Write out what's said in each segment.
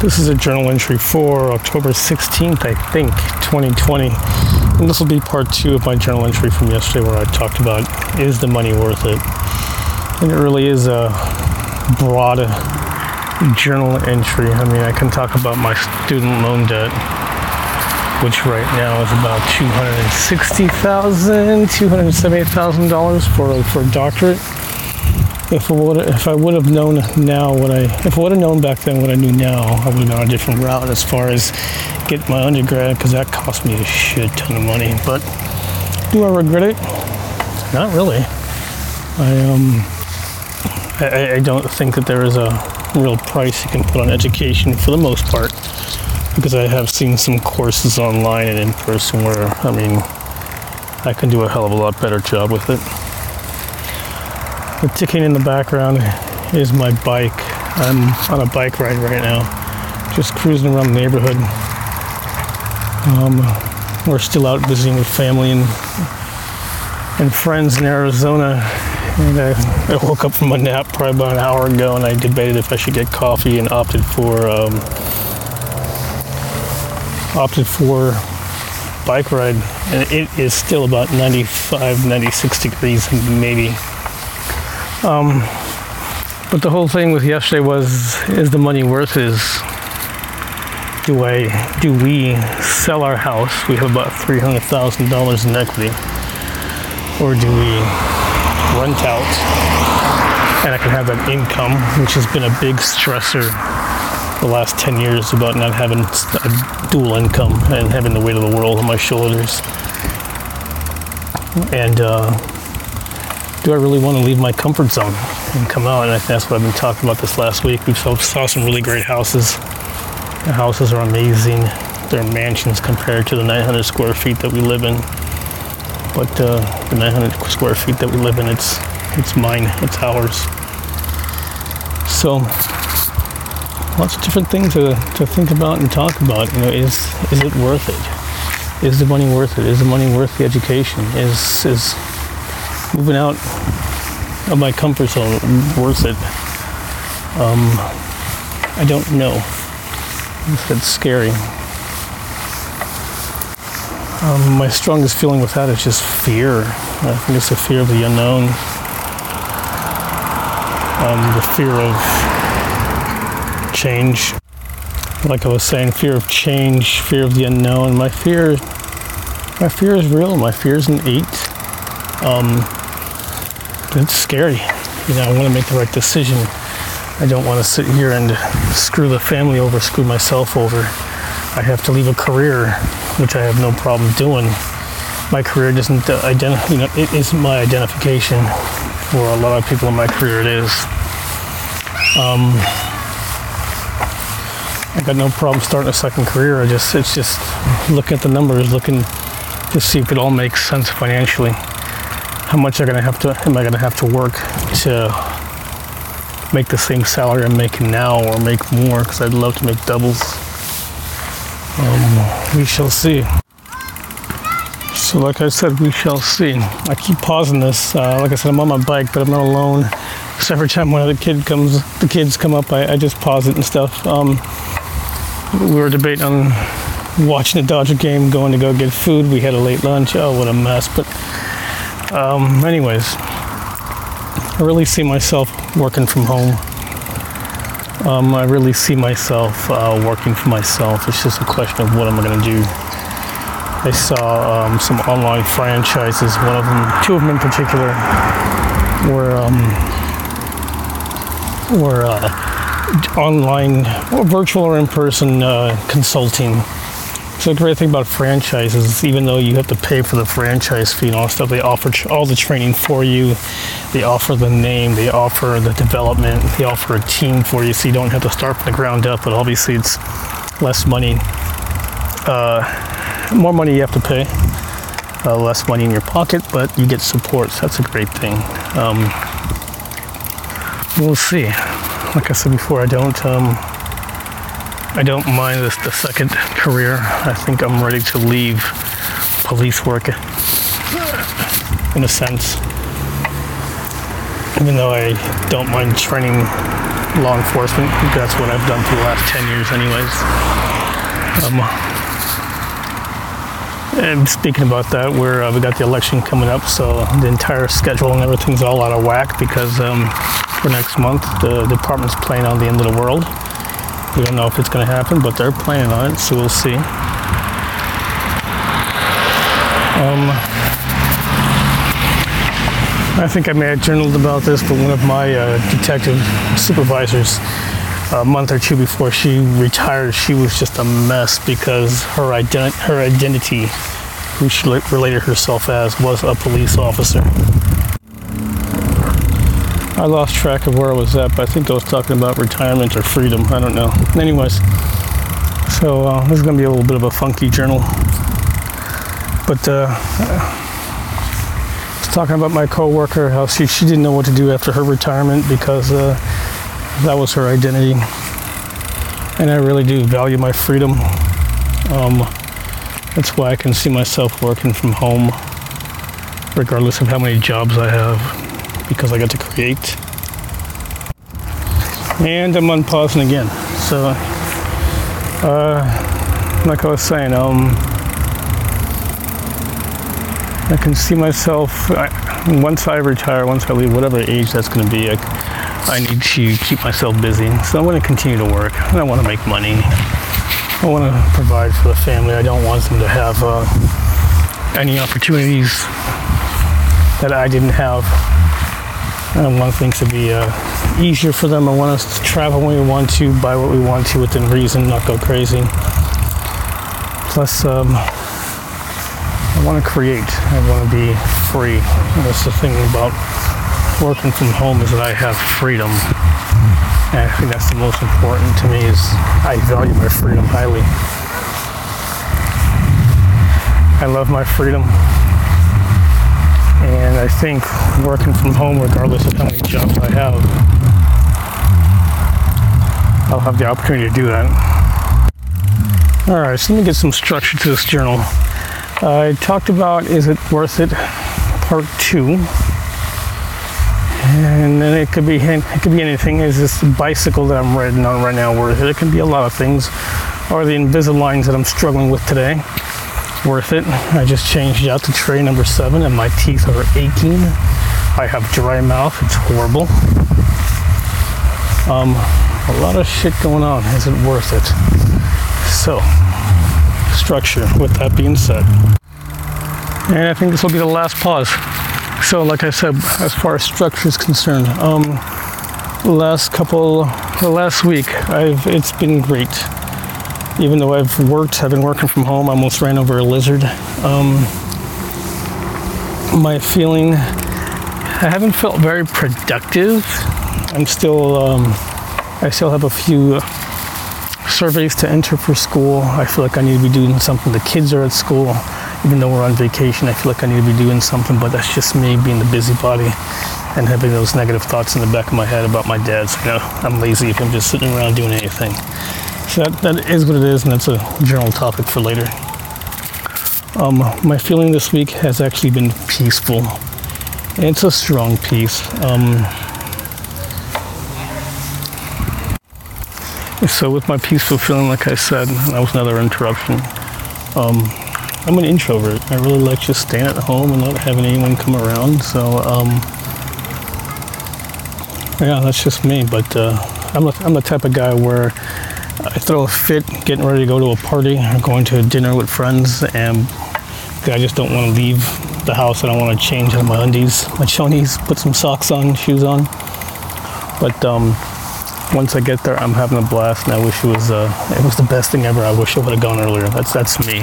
This is a journal entry for October 16th, I think, 2020. And this will be part two of my journal entry from yesterday where I talked about is the money worth it? And it really is a broad journal entry. I mean, I can talk about my student loan debt, which right now is about $260,000, $278,000 for, for a doctorate if I would if I would have known now what I if I would have known back then what I knew now, I would have gone a different route as far as get my undergrad because that cost me a shit ton of money. But do I regret it? Not really. I um I, I don't think that there is a real price you can put on education for the most part because I have seen some courses online and in person where I mean I can do a hell of a lot better job with it. The ticking in the background is my bike. I'm on a bike ride right now, just cruising around the neighborhood. Um, we're still out visiting with family and and friends in Arizona. And I, I, woke up from a nap probably about an hour ago, and I debated if I should get coffee, and opted for um, opted for bike ride. And it is still about 95, 96 degrees, maybe um, but the whole thing with yesterday was is the money worth is do I do we sell our house? We have about three hundred thousand dollars in equity, or do we rent out and I can have that income, which has been a big stressor the last 10 years about not having a dual income and having the weight of the world on my shoulders. And uh, do I really want to leave my comfort zone and come out? And that's what I've been talking about this last week. We saw, some really great houses. The houses are amazing. They're mansions compared to the 900 square feet that we live in. But uh, the 900 square feet that we live in, it's it's mine. It's ours. So lots of different things to, to think about and talk about. You know, is is it worth it? Is the money worth it? Is the money worth the education? Is is moving out of my comfort zone worth it? Um, I don't know. It's scary. Um, my strongest feeling with that is just fear. I think it's the fear of the unknown, um, the fear of change. Like I was saying, fear of change, fear of the unknown. My fear, my fear is real. My fear isn't eight. Um, it's scary. You know, I want to make the right decision. I don't want to sit here and screw the family over, screw myself over. I have to leave a career, which I have no problem doing. My career doesn't uh, identify, you know, it isn't my identification. For a lot of people in my career, it is. Um, I got no problem starting a second career. I just, it's just looking at the numbers, looking to see if it all makes sense financially how much I'm gonna have to am I gonna have to work to make the same salary I'm making now or make more because I'd love to make doubles. Um, we shall see. So like I said, we shall see. I keep pausing this. Uh, like I said, I'm on my bike, but I'm not alone. So every time one of the kid comes, the kids come up, I, I just pause it and stuff. Um, we were debating on watching the Dodger game, going to go get food. We had a late lunch. Oh, what a mess! But um, anyways, I really see myself working from home. Um, I really see myself uh, working for myself. It's just a question of what am I going to do. I saw um, some online franchises. One of them, two of them in particular, were um, were uh, online, or virtual or in person uh, consulting so the great thing about franchises, even though you have to pay for the franchise fee and all that stuff, they offer all the training for you. They offer the name, they offer the development, they offer a team for you, so you don't have to start from the ground up. But obviously, it's less money, uh, more money you have to pay, uh, less money in your pocket, but you get support. So that's a great thing. Um, we'll see. Like I said before, I don't. Um, I don't mind this the second career. I think I'm ready to leave police work in a sense. Even though I don't mind training law enforcement. That's what I've done for the last 10 years, anyways. Um, and speaking about that, we're, uh, we got the election coming up, so the entire schedule and everything's all out of whack because um, for next month, the department's playing on the end of the world. We don't know if it's going to happen, but they're planning on it, so we'll see. Um, I think I may have journaled about this, but one of my uh, detective supervisors, a month or two before she retired, she was just a mess because her, ident- her identity, who she related herself as, was a police officer. I lost track of where I was at, but I think I was talking about retirement or freedom. I don't know. Anyways, so uh, this is going to be a little bit of a funky journal. But uh, I was talking about my coworker, how she, she didn't know what to do after her retirement because uh, that was her identity. And I really do value my freedom. Um, that's why I can see myself working from home, regardless of how many jobs I have because I got to create. And I'm unpausing again. So, uh, like I was saying, um, I can see myself I, once I retire, once I leave, whatever age that's going to be. I, I need to keep myself busy. So I want to continue to work. I want to make money. I want to provide for the family. I don't want them to have uh, any opportunities that I didn't have I want things to be uh, easier for them. I want us to travel when we want to, buy what we want to within reason, not go crazy. Plus, um, I want to create. I want to be free. And that's the thing about working from home is that I have freedom. And I think that's the most important to me is I value my freedom highly. I love my freedom. And I think working from home, regardless of how many jobs I have, I'll have the opportunity to do that. All right, so let me get some structure to this journal. I talked about is it worth it, part two, and then it could be it could be anything. Is this bicycle that I'm riding on right now worth it? It can be a lot of things, or the Invisaligns that I'm struggling with today worth it. I just changed out to tray number seven and my teeth are aching. I have dry mouth, it's horrible. Um, a lot of shit going on. Is it worth it? So, structure with that being said. And I think this will be the last pause. So, like I said, as far as structure is concerned, um, last couple, the last week, I've it's been great even though I've worked, I've been working from home, I almost ran over a lizard. Um, my feeling, I haven't felt very productive. I'm still, um, I still have a few surveys to enter for school. I feel like I need to be doing something. The kids are at school, even though we're on vacation. I feel like I need to be doing something, but that's just me being the busybody and having those negative thoughts in the back of my head about my dad. So, you know, I'm lazy if I'm just sitting around doing anything. That, that is what it is, and that's a general topic for later. Um, my feeling this week has actually been peaceful. It's a strong peace. Um, so with my peaceful feeling, like I said, that was another interruption. Um, I'm an introvert. I really like just staying at home and not having anyone come around. So um, yeah, that's just me. But uh, I'm, a, I'm the type of guy where I throw a fit getting ready to go to a party or going to a dinner with friends, and I just don't want to leave the house. I don't want to change out my undies, my chonies, put some socks on, shoes on. But um, once I get there, I'm having a blast, and I wish it was uh, it was the best thing ever. I wish I would have gone earlier. That's that's me.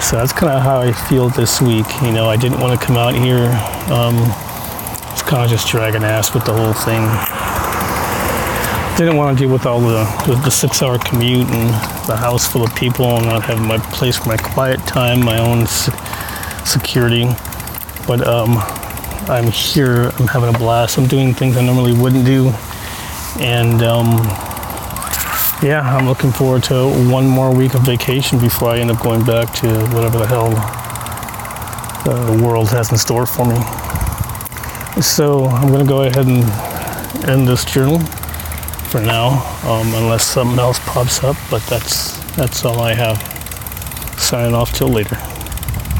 So that's kind of how I feel this week. You know, I didn't want to come out here. Um, it's kind of just dragging ass with the whole thing didn't want to deal with all the, the, the, six hour commute and the house full of people and not having my place for my quiet time, my own security. But um, I'm here, I'm having a blast. I'm doing things I normally wouldn't do. And um, yeah, I'm looking forward to one more week of vacation before I end up going back to whatever the hell the world has in store for me. So I'm going to go ahead and end this journal for now, um, unless something else pops up. But that's that's all I have. Signing off till later.